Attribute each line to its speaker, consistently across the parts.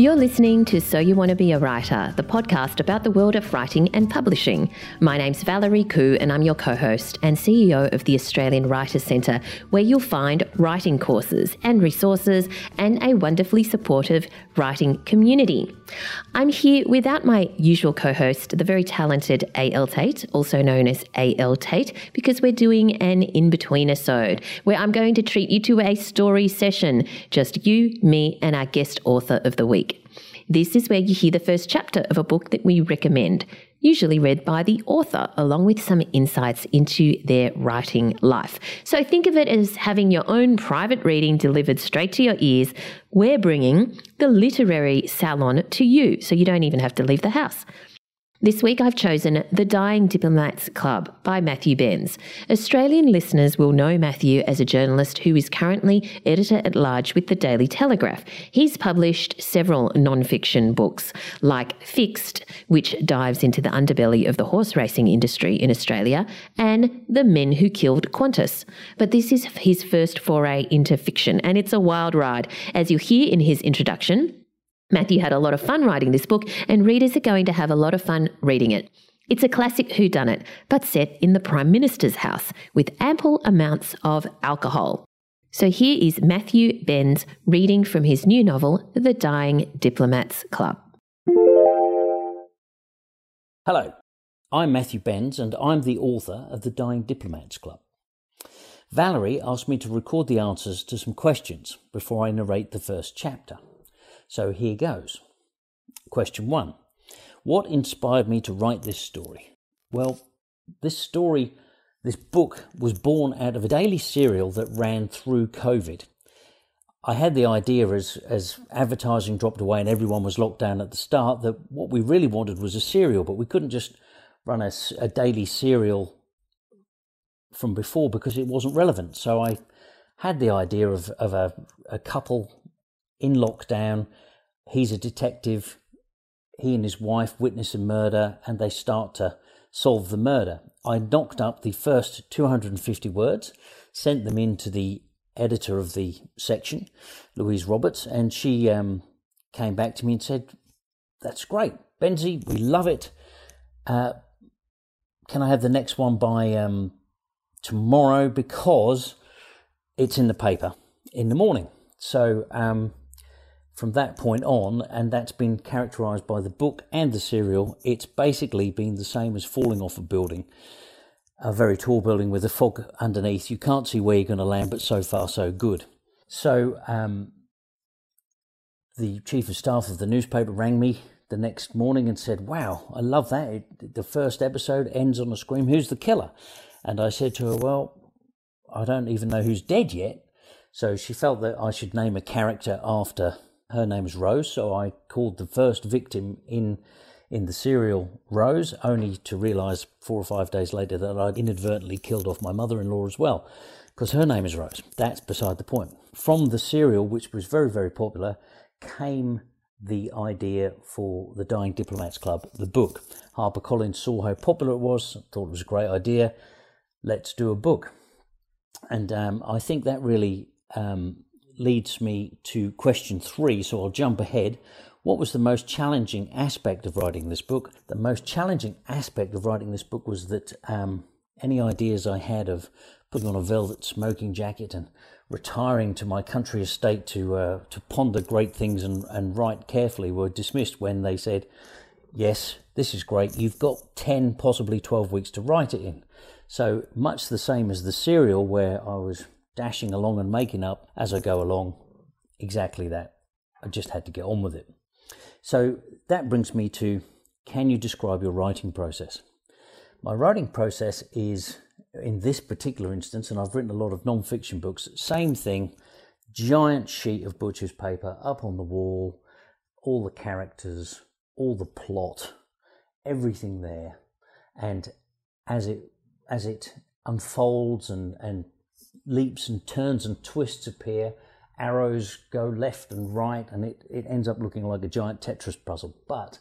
Speaker 1: You're listening to So You Want to Be a Writer, the podcast about the world of writing and publishing. My name's Valerie Khoo, and I'm your co host and CEO of the Australian Writers Centre, where you'll find writing courses and resources and a wonderfully supportive writing community. I'm here without my usual co host, the very talented A.L. Tait, also known as A.L. Tait, because we're doing an in between episode where I'm going to treat you to a story session, just you, me, and our guest author of the week. This is where you hear the first chapter of a book that we recommend, usually read by the author, along with some insights into their writing life. So think of it as having your own private reading delivered straight to your ears. We're bringing the literary salon to you, so you don't even have to leave the house. This week I've chosen The Dying Diplomats Club by Matthew Benns. Australian listeners will know Matthew as a journalist who is currently editor at large with the Daily Telegraph. He's published several non fiction books, like Fixed, which dives into the underbelly of the horse racing industry in Australia, and The Men Who Killed Qantas. But this is his first foray into fiction, and it's a wild ride. As you hear in his introduction, Matthew had a lot of fun writing this book, and readers are going to have a lot of fun reading it. It's a classic whodunit, but set in the Prime Minister's house with ample amounts of alcohol. So here is Matthew Benns reading from his new novel, The Dying Diplomats Club.
Speaker 2: Hello, I'm Matthew Benns, and I'm the author of The Dying Diplomats Club. Valerie asked me to record the answers to some questions before I narrate the first chapter. So here goes. Question one What inspired me to write this story? Well, this story, this book, was born out of a daily serial that ran through COVID. I had the idea as, as advertising dropped away and everyone was locked down at the start that what we really wanted was a serial, but we couldn't just run a, a daily serial from before because it wasn't relevant. So I had the idea of, of a, a couple in lockdown. He's a detective. He and his wife witness a murder and they start to solve the murder. I knocked up the first 250 words, sent them in to the editor of the section, Louise Roberts, and she um, came back to me and said, That's great. Benzie, we love it. Uh, can I have the next one by um, tomorrow? Because it's in the paper in the morning. So um, from that point on, and that's been characterized by the book and the serial, it's basically been the same as falling off a building, a very tall building with a fog underneath. You can't see where you're going to land, but so far, so good. So, um, the chief of staff of the newspaper rang me the next morning and said, Wow, I love that. It, the first episode ends on a scream. Who's the killer? And I said to her, Well, I don't even know who's dead yet. So she felt that I should name a character after her name is Rose, so I called the first victim in in the serial Rose, only to realise four or five days later that I'd inadvertently killed off my mother-in-law as well, because her name is Rose. That's beside the point. From the serial, which was very very popular, came the idea for the Dying Diplomats Club, the book. HarperCollins saw how popular it was, thought it was a great idea. Let's do a book, and um, I think that really um, leads me to question three, so I'll jump ahead. What was the most challenging aspect of writing this book? The most challenging aspect of writing this book was that um, any ideas I had of putting on a velvet smoking jacket and retiring to my country estate to uh, to ponder great things and, and write carefully were dismissed when they said, "Yes, this is great. You've got ten, possibly twelve weeks to write it in." So much the same as the serial, where I was dashing along and making up as I go along. Exactly that. I just had to get on with it. So that brings me to can you describe your writing process? My writing process is, in this particular instance, and I've written a lot of non fiction books, same thing giant sheet of butcher's paper up on the wall, all the characters, all the plot, everything there. And as it as it unfolds and, and leaps and turns and twists appear. Arrows go left and right, and it, it ends up looking like a giant Tetris puzzle. But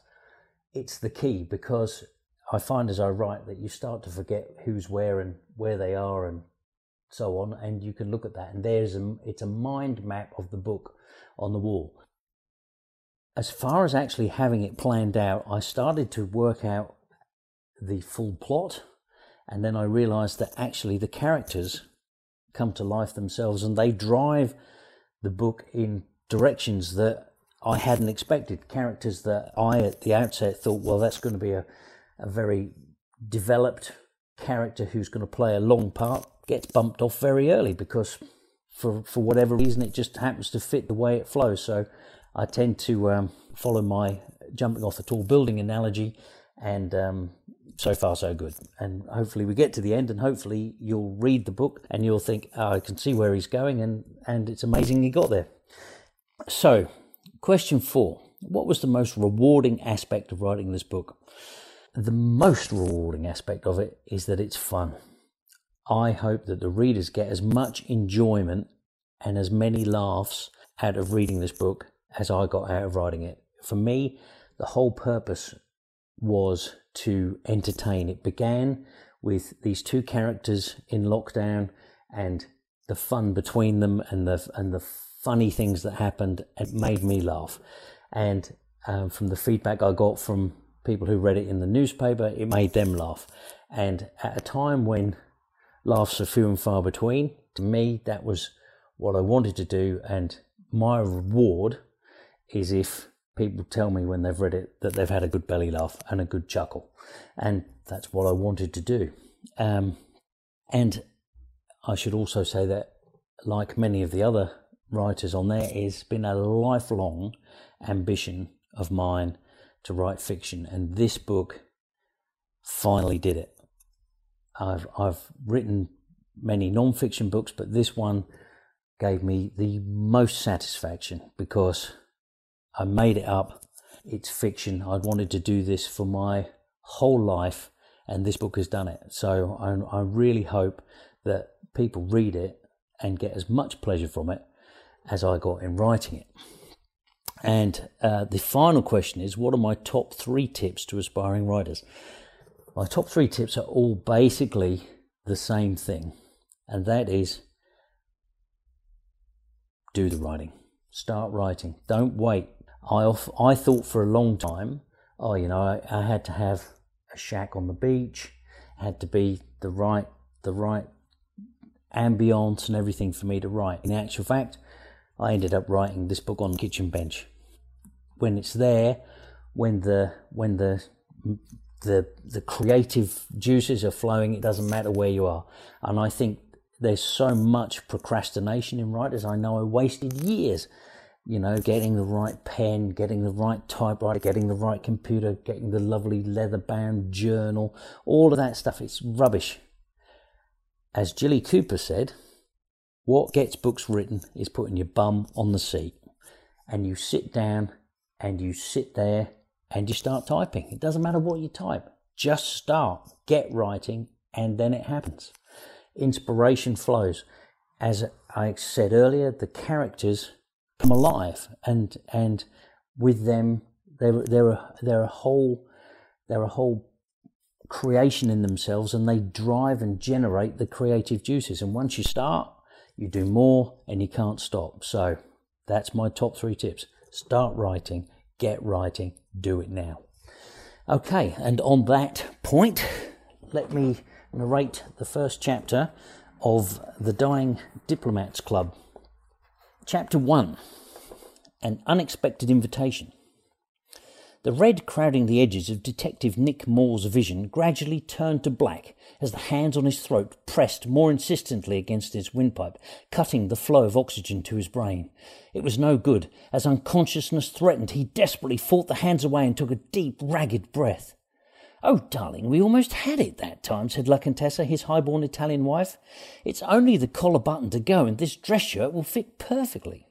Speaker 2: it's the key because I find as I write that you start to forget who's where and where they are and so on, and you can look at that, and there's a it's a mind map of the book on the wall. as far as actually having it planned out, I started to work out the full plot, and then I realized that actually the characters come to life themselves and they drive the book in directions that I hadn't expected. Characters that I, at the outset, thought, well, that's going to be a, a very developed character who's going to play a long part, gets bumped off very early because for, for whatever reason it just happens to fit the way it flows. So I tend to um, follow my jumping off a tall building analogy, and um, so far so good. And hopefully we get to the end, and hopefully you'll read the book and you'll think, oh, I can see where he's going, and and it's amazing he got there. So, question four: What was the most rewarding aspect of writing this book? The most rewarding aspect of it is that it's fun. I hope that the readers get as much enjoyment and as many laughs out of reading this book as I got out of writing it. For me, the whole purpose was to entertain. It began with these two characters in lockdown and the fun between them and the and the funny things that happened. It made me laugh, and um, from the feedback I got from people who read it in the newspaper, it made them laugh. And at a time when laughs are few and far between, to me that was what I wanted to do, and my reward is if people tell me when they've read it that they've had a good belly laugh and a good chuckle. And that's what I wanted to do. Um, and I should also say that, like many of the other writers on there, it's been a lifelong ambition of mine to write fiction. And this book finally did it. I've, I've written many non fiction books, but this one gave me the most satisfaction because I made it up. It's fiction. I'd wanted to do this for my whole life, and this book has done it. So I, I really hope that people read it and get as much pleasure from it as I got in writing it. And uh, the final question is what are my top three tips to aspiring writers? My top three tips are all basically the same thing, and that is do the writing. Start writing. Don't wait. I off, I thought for a long time, oh, you know, I, I had to have a shack on the beach, had to be the right the right ambience and everything for me to write. In actual fact, I ended up writing this book on the kitchen bench. When it's there, when the when the the the creative juices are flowing, it doesn't matter where you are. And I think there's so much procrastination in writers. I know I wasted years you know, getting the right pen, getting the right typewriter, getting the right computer, getting the lovely leather bound journal, all of that stuff. It's rubbish. As Jilly Cooper said, what gets books written is putting your bum on the seat and you sit down and you sit there and you start typing. It doesn't matter what you type, just start, get writing, and then it happens. Inspiration flows. As I said earlier, the characters come alive, and and with them they're they're a, they're a whole they're a whole creation in themselves, and they drive and generate the creative juices. And once you start, you do more, and you can't stop. So that's my top three tips: start writing, get writing, do it now. Okay, and on that point, let me narrate the first chapter of The Dying Diplomats Club. Chapter 1 An Unexpected Invitation. The red crowding the edges of Detective Nick Moore's vision gradually turned to black as the hands on his throat pressed more insistently against his windpipe, cutting the flow of oxygen to his brain. It was no good. As unconsciousness threatened, he desperately fought the hands away and took a deep, ragged breath. Oh, darling, we almost had it that time, said La Contessa, his high-born Italian wife. It's only the collar button to go, and this dress shirt will fit perfectly.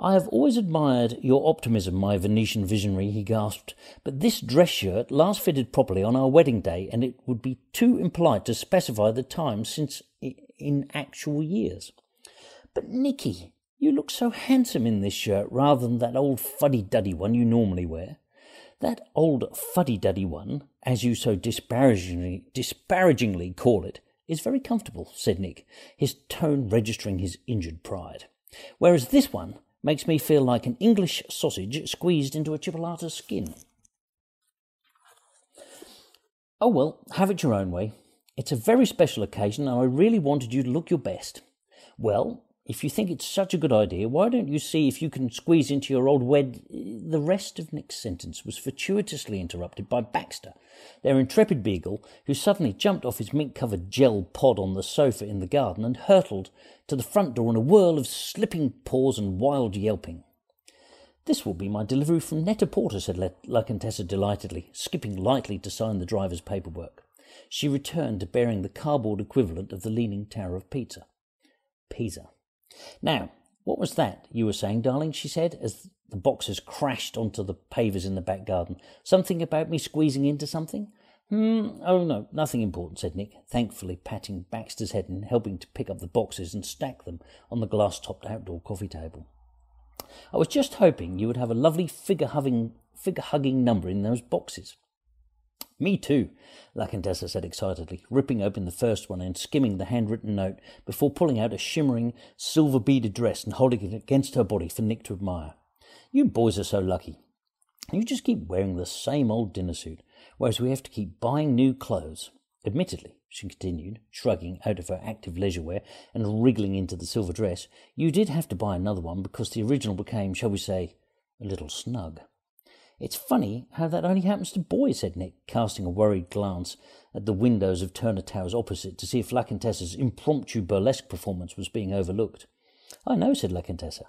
Speaker 2: I have always admired your optimism, my Venetian visionary, he gasped, but this dress shirt last fitted properly on our wedding day, and it would be too impolite to specify the time since in actual years. But, Nicky, you look so handsome in this shirt rather than that old fuddy-duddy one you normally wear. That old fuddy-duddy one, as you so disparagingly, disparagingly call it, is very comfortable, said Nick, his tone registering his injured pride. Whereas this one, makes me feel like an English sausage squeezed into a chipolata skin. Oh well, have it your own way. It's a very special occasion and I really wanted you to look your best. Well, if you think it's such a good idea, why don't you see if you can squeeze into your old wed. The rest of Nick's sentence was fortuitously interrupted by Baxter, their intrepid beagle, who suddenly jumped off his mink covered gel pod on the sofa in the garden and hurtled to the front door in a whirl of slipping paws and wild yelping. This will be my delivery from Net-a-Porter, said La Contessa delightedly, skipping lightly to sign the driver's paperwork. She returned bearing the cardboard equivalent of the Leaning Tower of Pizza. Pisa. Now, what was that you were saying, darling? she said, as the boxes crashed onto the pavers in the back garden. Something about me squeezing into something? Hmm, oh no, nothing important, said Nick, thankfully patting Baxter's head and helping to pick up the boxes and stack them on the glass topped outdoor coffee table. I was just hoping you would have a lovely figure hugging number in those boxes. Me too, La Contessa said excitedly, ripping open the first one and skimming the handwritten note before pulling out a shimmering, silver beaded dress and holding it against her body for Nick to admire. You boys are so lucky. You just keep wearing the same old dinner suit, whereas we have to keep buying new clothes. Admittedly, she continued, shrugging out of her active leisure wear and wriggling into the silver dress, you did have to buy another one because the original became, shall we say, a little snug. It's funny how that only happens to boys, said Nick, casting a worried glance at the windows of Turner Towers opposite to see if La Contessa's impromptu burlesque performance was being overlooked. I know, said La Contessa.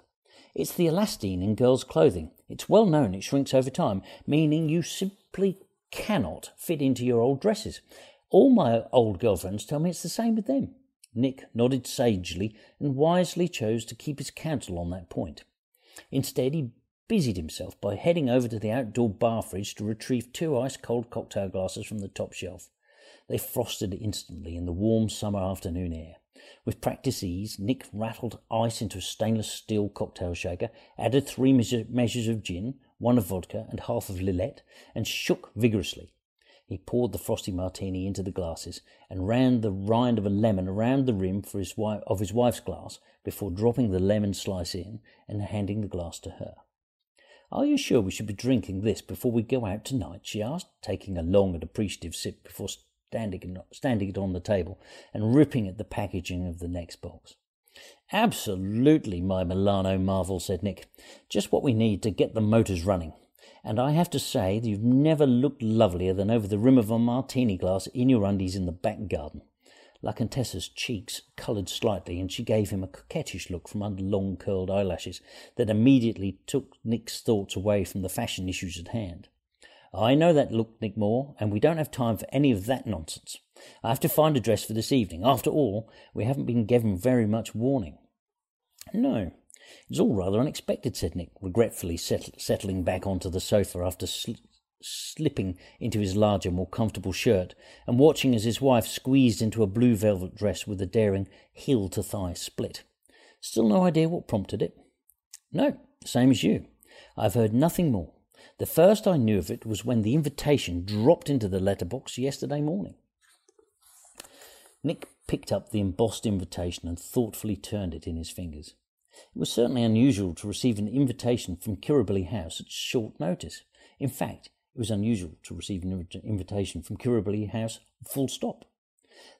Speaker 2: It's the elastane in girls' clothing. It's well known it shrinks over time, meaning you simply cannot fit into your old dresses. All my old girlfriends tell me it's the same with them. Nick nodded sagely and wisely chose to keep his counsel on that point. Instead, he busied himself by heading over to the outdoor bar fridge to retrieve two ice cold cocktail glasses from the top shelf. They frosted instantly in the warm summer afternoon air. With practice ease, Nick rattled ice into a stainless steel cocktail shaker, added three measures of gin, one of vodka, and half of Lillet, and shook vigorously. He poured the frosty martini into the glasses and ran the rind of a lemon around the rim his wife, of his wife's glass before dropping the lemon slice in and handing the glass to her. Are you sure we should be drinking this before we go out tonight? she asked, taking a long and appreciative sip before standing, standing it on the table and ripping at the packaging of the next box. Absolutely, my Milano marvel, said Nick. Just what we need to get the motors running. And I have to say you've never looked lovelier than over the rim of a martini glass in your undies in the back garden. La Contessa's cheeks coloured slightly, and she gave him a coquettish look from under long curled eyelashes that immediately took Nick's thoughts away from the fashion issues at hand. I know that look, Nick Moore, and we don't have time for any of that nonsense. I have to find a dress for this evening. After all, we haven't been given very much warning. No, it's all rather unexpected, said Nick, regretfully settling back onto the sofa after sl- slipping into his larger, more comfortable shirt, and watching as his wife squeezed into a blue velvet dress with a daring heel to thigh split. Still no idea what prompted it? No, same as you. I've heard nothing more. The first I knew of it was when the invitation dropped into the letterbox yesterday morning. Nick picked up the embossed invitation and thoughtfully turned it in his fingers. It was certainly unusual to receive an invitation from Kirribilli House at short notice. In fact, it was unusual to receive an invitation from Kirribilli House, full stop.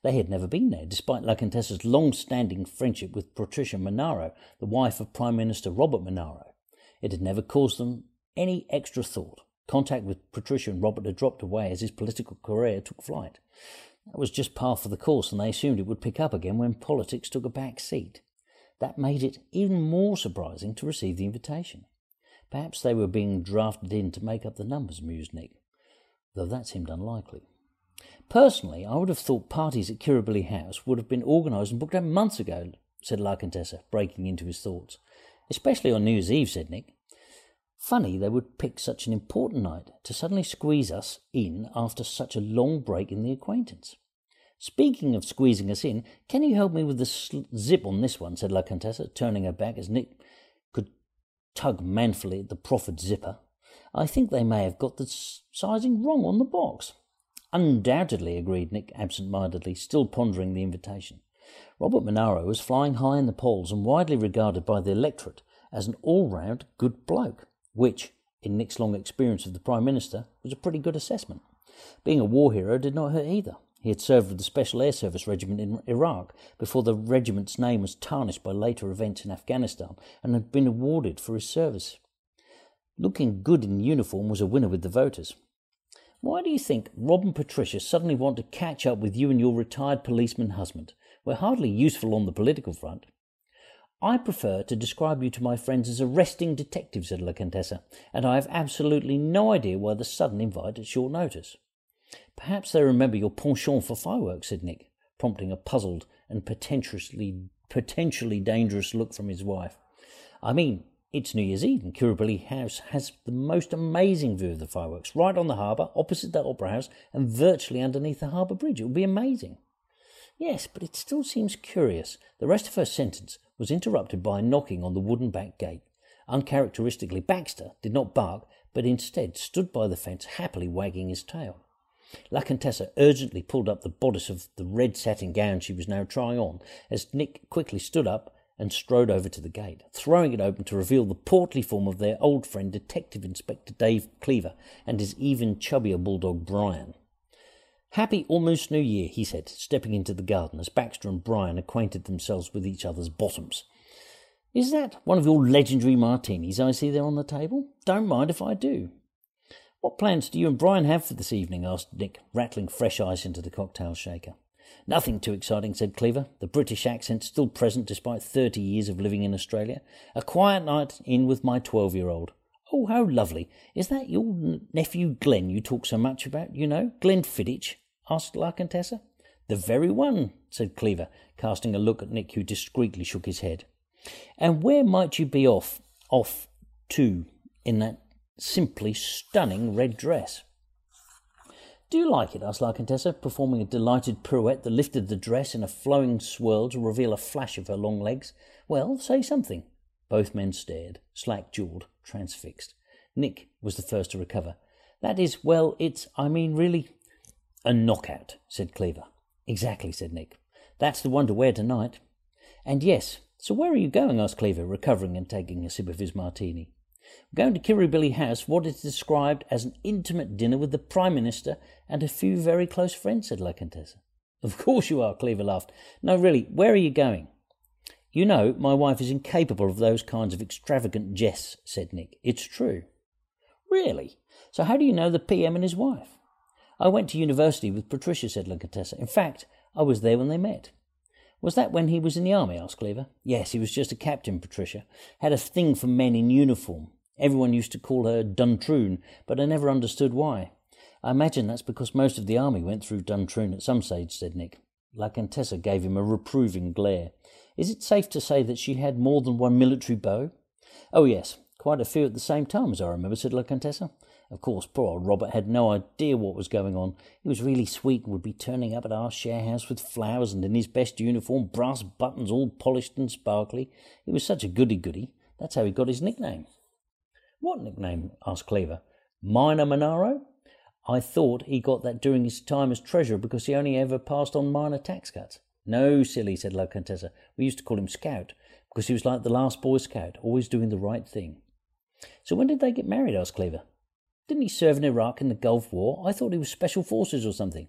Speaker 2: They had never been there, despite La Contessa's long standing friendship with Patricia Monaro, the wife of Prime Minister Robert Monaro. It had never caused them any extra thought. Contact with Patricia and Robert had dropped away as his political career took flight. That was just par for the course, and they assumed it would pick up again when politics took a back seat. That made it even more surprising to receive the invitation. Perhaps they were being drafted in to make up the numbers, mused Nick, though that seemed unlikely. Personally, I would have thought parties at Kirribilli House would have been organised and booked out months ago, said La Contessa, breaking into his thoughts. Especially on New Year's Eve, said Nick. Funny they would pick such an important night to suddenly squeeze us in after such a long break in the acquaintance. Speaking of squeezing us in, can you help me with the sl- zip on this one? said La Contessa, turning her back as Nick tug manfully at the proffered zipper. I think they may have got the sizing wrong on the box. Undoubtedly, agreed Nick absent mindedly, still pondering the invitation. Robert Monaro was flying high in the polls and widely regarded by the electorate as an all round good bloke, which, in Nick's long experience of the Prime Minister, was a pretty good assessment. Being a war hero did not hurt either. He had served with the Special Air Service Regiment in Iraq before the regiment's name was tarnished by later events in Afghanistan and had been awarded for his service. Looking good in uniform was a winner with the voters. Why do you think Rob and Patricia suddenly want to catch up with you and your retired policeman husband? We're hardly useful on the political front. I prefer to describe you to my friends as arresting detectives, said La Contessa, and I have absolutely no idea why the sudden invite at short notice. Perhaps they remember your penchant for fireworks, said Nick, prompting a puzzled and potentially potentially dangerous look from his wife. I mean, it's New Year's Eve, and Kirribilli House has the most amazing view of the fireworks, right on the harbour, opposite the Opera House, and virtually underneath the harbour bridge. It would be amazing. Yes, but it still seems curious. The rest of her sentence was interrupted by a knocking on the wooden back gate. Uncharacteristically, Baxter did not bark, but instead stood by the fence, happily wagging his tail. La Contessa urgently pulled up the bodice of the red satin gown she was now trying on, as Nick quickly stood up and strode over to the gate, throwing it open to reveal the portly form of their old friend, Detective Inspector Dave Cleaver, and his even chubbier bulldog Brian. Happy almost New Year, he said, stepping into the garden as Baxter and Brian acquainted themselves with each other's bottoms. Is that one of your legendary martinis I see there on the table? Don't mind if I do. What plans do you and Brian have for this evening? asked Nick, rattling fresh ice into the cocktail shaker. Nothing too exciting, said Cleaver, the British accent still present despite thirty years of living in Australia. A quiet night in with my twelve year old. Oh, how lovely. Is that your nephew Glenn you talk so much about, you know? Glenn Fiddich? asked La Contessa. The very one, said Cleaver, casting a look at Nick, who discreetly shook his head. And where might you be off, off to, in that simply stunning red dress. Do you like it? asked La Contessa, performing a delighted pirouette that lifted the dress in a flowing swirl to reveal a flash of her long legs. Well, say something. Both men stared, slack jawed, transfixed. Nick was the first to recover. That is, well, it's, I mean, really. A knockout, said Cleaver. Exactly, said Nick. That's the one to wear tonight. And yes, so where are you going? asked Cleaver, recovering and taking a sip of his martini. Going to Kirribilli House, what is described as an intimate dinner with the Prime Minister and a few very close friends, said La Contessa. Of course you are, Cleaver laughed. No, really, where are you going? You know, my wife is incapable of those kinds of extravagant jests, said Nick. It's true. Really? So how do you know the PM and his wife? I went to university with Patricia, said La Contessa. In fact, I was there when they met. Was that when he was in the army? asked Cleaver. Yes, he was just a captain, Patricia. Had a thing for men in uniform. Everyone used to call her Duntroon, but I never understood why. I imagine that's because most of the army went through Duntroon at some stage, said Nick. La Contessa gave him a reproving glare. Is it safe to say that she had more than one military beau? Oh, yes, quite a few at the same time, as I remember, said La Contessa. Of course, poor old Robert had no idea what was going on. He was really sweet and would be turning up at our share house with flowers and in his best uniform, brass buttons all polished and sparkly. He was such a goody goody. That's how he got his nickname. What nickname? asked Cleaver. Minor Monaro? I thought he got that during his time as treasurer because he only ever passed on minor tax cuts. No, silly, said La Contessa. We used to call him Scout because he was like the last Boy Scout, always doing the right thing. So when did they get married? asked Cleaver. Didn't he serve in Iraq in the Gulf War? I thought he was special forces or something.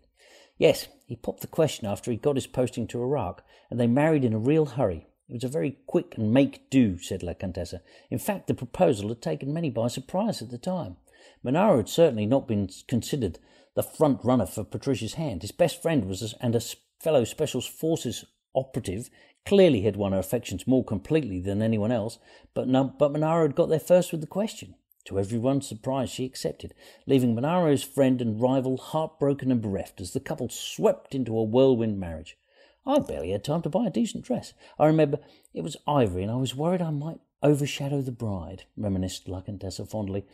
Speaker 2: Yes, he popped the question after he got his posting to Iraq, and they married in a real hurry. It was a very quick and make do, said La Contessa. In fact, the proposal had taken many by surprise at the time. Monaro had certainly not been considered the front runner for Patricia's hand. His best friend was and a fellow Special Forces operative clearly had won her affections more completely than anyone else, but, no, but Monaro had got there first with the question. To everyone's surprise, she accepted, leaving Monaro's friend and rival heartbroken and bereft as the couple swept into a whirlwind marriage. I barely had time to buy a decent dress. I remember it was ivory, and I was worried I might overshadow the bride, reminisced La Contessa fondly.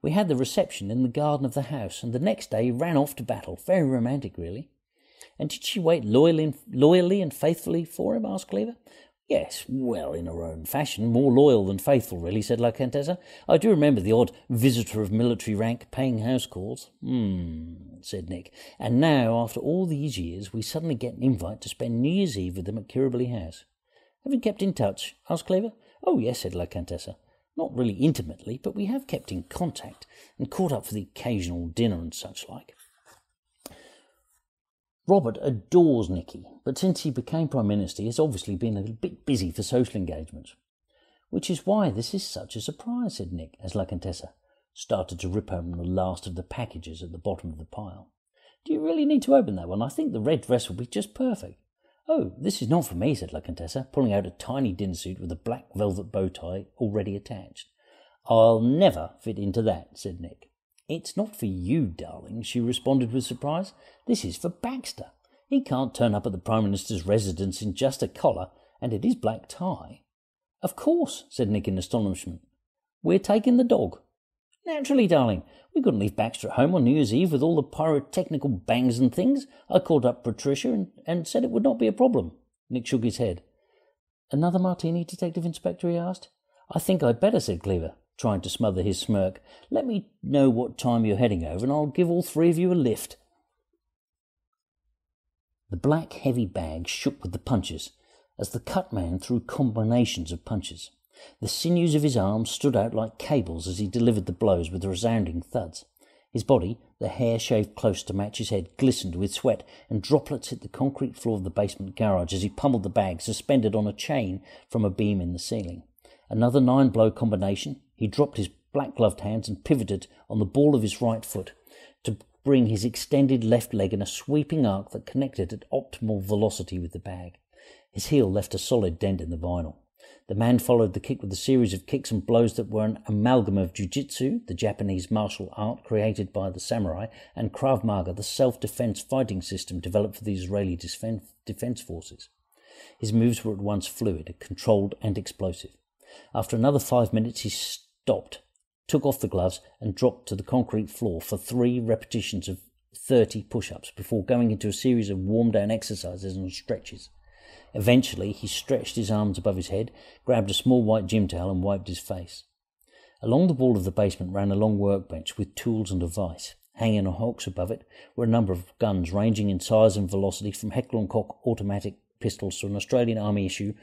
Speaker 2: We had the reception in the garden of the house, and the next day ran off to battle. Very romantic, really. And did she wait loyally, loyally and faithfully for him? asked Cleaver. Yes, well, in her own fashion, more loyal than faithful, really, said La Contessa. I do remember the odd visitor of military rank paying house calls. Hmm, said Nick. And now, after all these years, we suddenly get an invite to spend New Year's Eve with them at Kirribilli House. Have you kept in touch? asked Cleaver. Oh, yes, said La Contessa. Not really intimately, but we have kept in contact and caught up for the occasional dinner and such like. Robert adores Nicky, but since he became Prime Minister, he has obviously been a bit busy for social engagements. Which is why this is such a surprise, said Nick, as La Contessa started to rip open the last of the packages at the bottom of the pile. Do you really need to open that one? I think the red dress will be just perfect. Oh, this is not for me, said La Contessa, pulling out a tiny dinner suit with a black velvet bow tie already attached. I'll never fit into that, said Nick. It's not for you, darling, she responded with surprise. This is for Baxter. He can't turn up at the Prime Minister's residence in just a collar and it is black tie. Of course, said Nick in astonishment. We're taking the dog. Naturally, darling. We couldn't leave Baxter at home on New Year's Eve with all the pyrotechnical bangs and things. I called up Patricia and, and said it would not be a problem. Nick shook his head. Another martini, Detective Inspector? he asked. I think I'd better, said Cleaver, trying to smother his smirk. Let me know what time you're heading over, and I'll give all three of you a lift. The black, heavy bag shook with the punches as the cut man threw combinations of punches. The sinews of his arms stood out like cables as he delivered the blows with resounding thuds. His body, the hair shaved close to match his head, glistened with sweat, and droplets hit the concrete floor of the basement garage as he pummeled the bag suspended on a chain from a beam in the ceiling. Another nine blow combination. He dropped his black gloved hands and pivoted on the ball of his right foot to bring his extended left leg in a sweeping arc that connected at optimal velocity with the bag. His heel left a solid dent in the vinyl. The man followed the kick with a series of kicks and blows that were an amalgam of jiu-jitsu, the Japanese martial art created by the samurai, and Krav Maga, the self-defense fighting system developed for the Israeli defense forces. His moves were at once fluid, controlled, and explosive. After another five minutes, he stopped, took off the gloves, and dropped to the concrete floor for three repetitions of 30 push-ups before going into a series of warm-down exercises and stretches. Eventually, he stretched his arms above his head, grabbed a small white gym towel, and wiped his face. Along the wall of the basement ran a long workbench with tools and a vise. Hanging on hooks above it were a number of guns ranging in size and velocity from Heckler & Koch automatic pistols to an Australian Army issue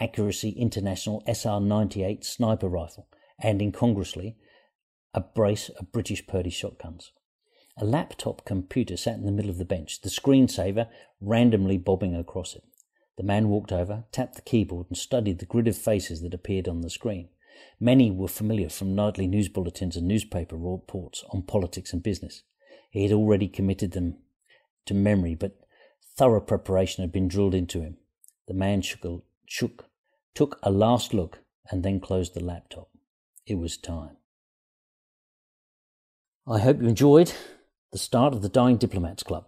Speaker 2: Accuracy International SR-98 sniper rifle, and incongruously, a brace of British Purdey shotguns. A laptop computer sat in the middle of the bench, the screensaver randomly bobbing across it. The man walked over, tapped the keyboard, and studied the grid of faces that appeared on the screen. Many were familiar from nightly news bulletins and newspaper reports on politics and business. He had already committed them to memory, but thorough preparation had been drilled into him. The man shook, shook took a last look, and then closed the laptop. It was time. I hope you enjoyed the start of the Dying Diplomats Club.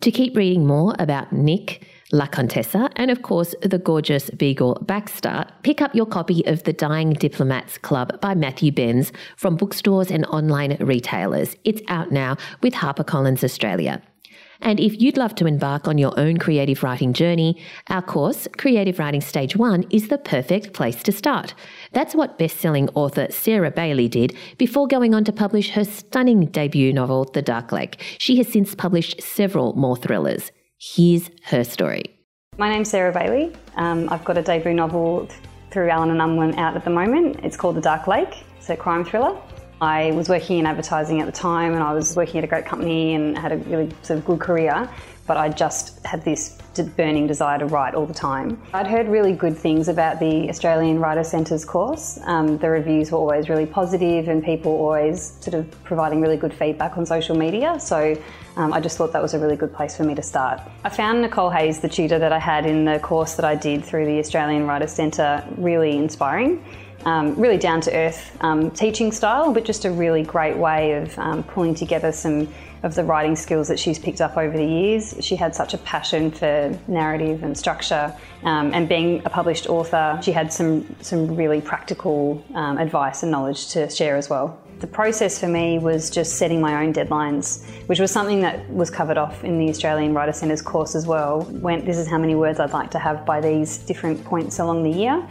Speaker 1: To keep reading more about Nick, La Contessa, and of course the gorgeous Beagle Baxter, pick up your copy of The Dying Diplomats Club by Matthew Benns from bookstores and online retailers. It's out now with HarperCollins Australia. And if you'd love to embark on your own creative writing journey, our course, Creative Writing Stage 1, is the perfect place to start. That's what best-selling author Sarah Bailey did before going on to publish her stunning debut novel, The Dark Lake. She has since published several more thrillers. Here's her story.
Speaker 3: My name's Sarah Bailey. Um, I've got a debut novel through Allen and Unwin out at the moment. It's called The Dark Lake. It's a crime thriller. I was working in advertising at the time and I was working at a great company and had a really sort of good career, but I just had this burning desire to write all the time. I'd heard really good things about the Australian Writer Centres course. Um, the reviews were always really positive and people always sort of providing really good feedback on social media. So um, I just thought that was a really good place for me to start. I found Nicole Hayes, the tutor that I had in the course that I did through the Australian Writer Centre, really inspiring um, really down to earth um, teaching style, but just a really great way of um, pulling together some of the writing skills that she's picked up over the years. She had such a passion for narrative and structure, um, and being a published author, she had some some really practical um, advice and knowledge to share as well. The process for me was just setting my own deadlines, which was something that was covered off in the Australian Writer Centre's course as well. When this is how many words I'd like to have by these different points along the year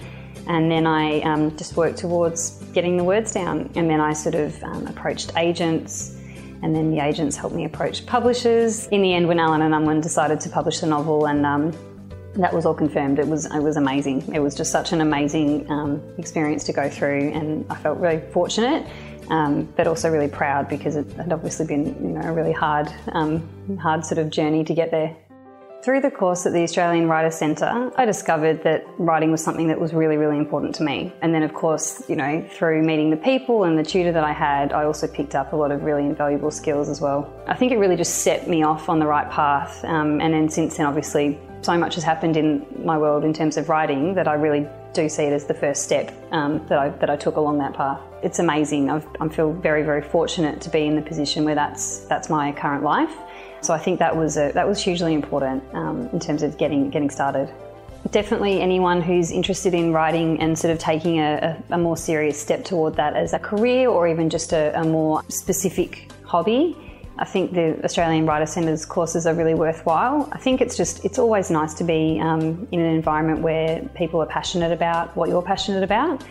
Speaker 3: and then I um, just worked towards getting the words down. And then I sort of um, approached agents, and then the agents helped me approach publishers. In the end, when Allen and Unwin decided to publish the novel, and um, that was all confirmed. It was it was amazing. It was just such an amazing um, experience to go through, and I felt really fortunate, um, but also really proud because it had obviously been you know a really hard um, hard sort of journey to get there. Through the course at the Australian Writers Centre, I discovered that writing was something that was really, really important to me. And then, of course, you know, through meeting the people and the tutor that I had, I also picked up a lot of really invaluable skills as well. I think it really just set me off on the right path. Um, and then since then, obviously, so much has happened in my world in terms of writing that I really do see it as the first step um, that, I, that I took along that path. It's amazing. I've, I feel very, very fortunate to be in the position where that's, that's my current life. So I think that was a, that was hugely important um, in terms of getting getting started. Definitely, anyone who's interested in writing and sort of taking a, a, a more serious step toward that as a career or even just a, a more specific hobby. I think the Australian Writer Centre's courses are really worthwhile. I think it's just it's always nice to be um, in an environment where people are passionate about what you're passionate about.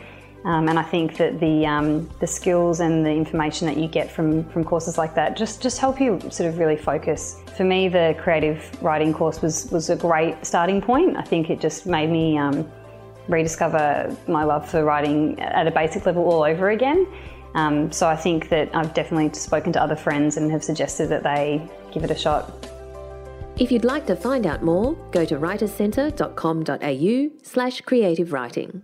Speaker 3: Um, and I think that the um, the skills and the information that you get from from courses like that just just help you sort of really focus. For me, the creative writing course was was a great starting point. I think it just made me um, rediscover my love for writing at a basic level all over again. Um, so I think that I've definitely spoken to other friends and have suggested that they give it a shot.
Speaker 1: If you'd like to find out more, go to writerscentre.com.au slash creative writing.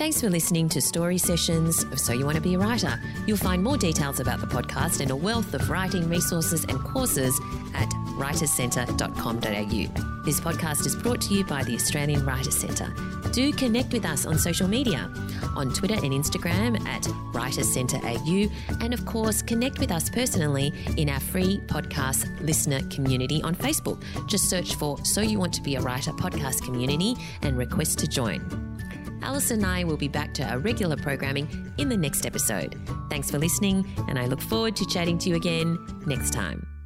Speaker 1: Thanks for listening to Story Sessions of So You Want to Be a Writer. You'll find more details about the podcast and a wealth of writing resources and courses at writerscentre.com.au. This podcast is brought to you by the Australian Writers Centre. Do connect with us on social media on Twitter and Instagram at Writers and of course, connect with us personally in our free podcast listener community on Facebook. Just search for So You Want to Be a Writer podcast community and request to join. Alice and I will be back to our regular programming in the next episode. Thanks for listening, and I look forward to chatting to you again next time.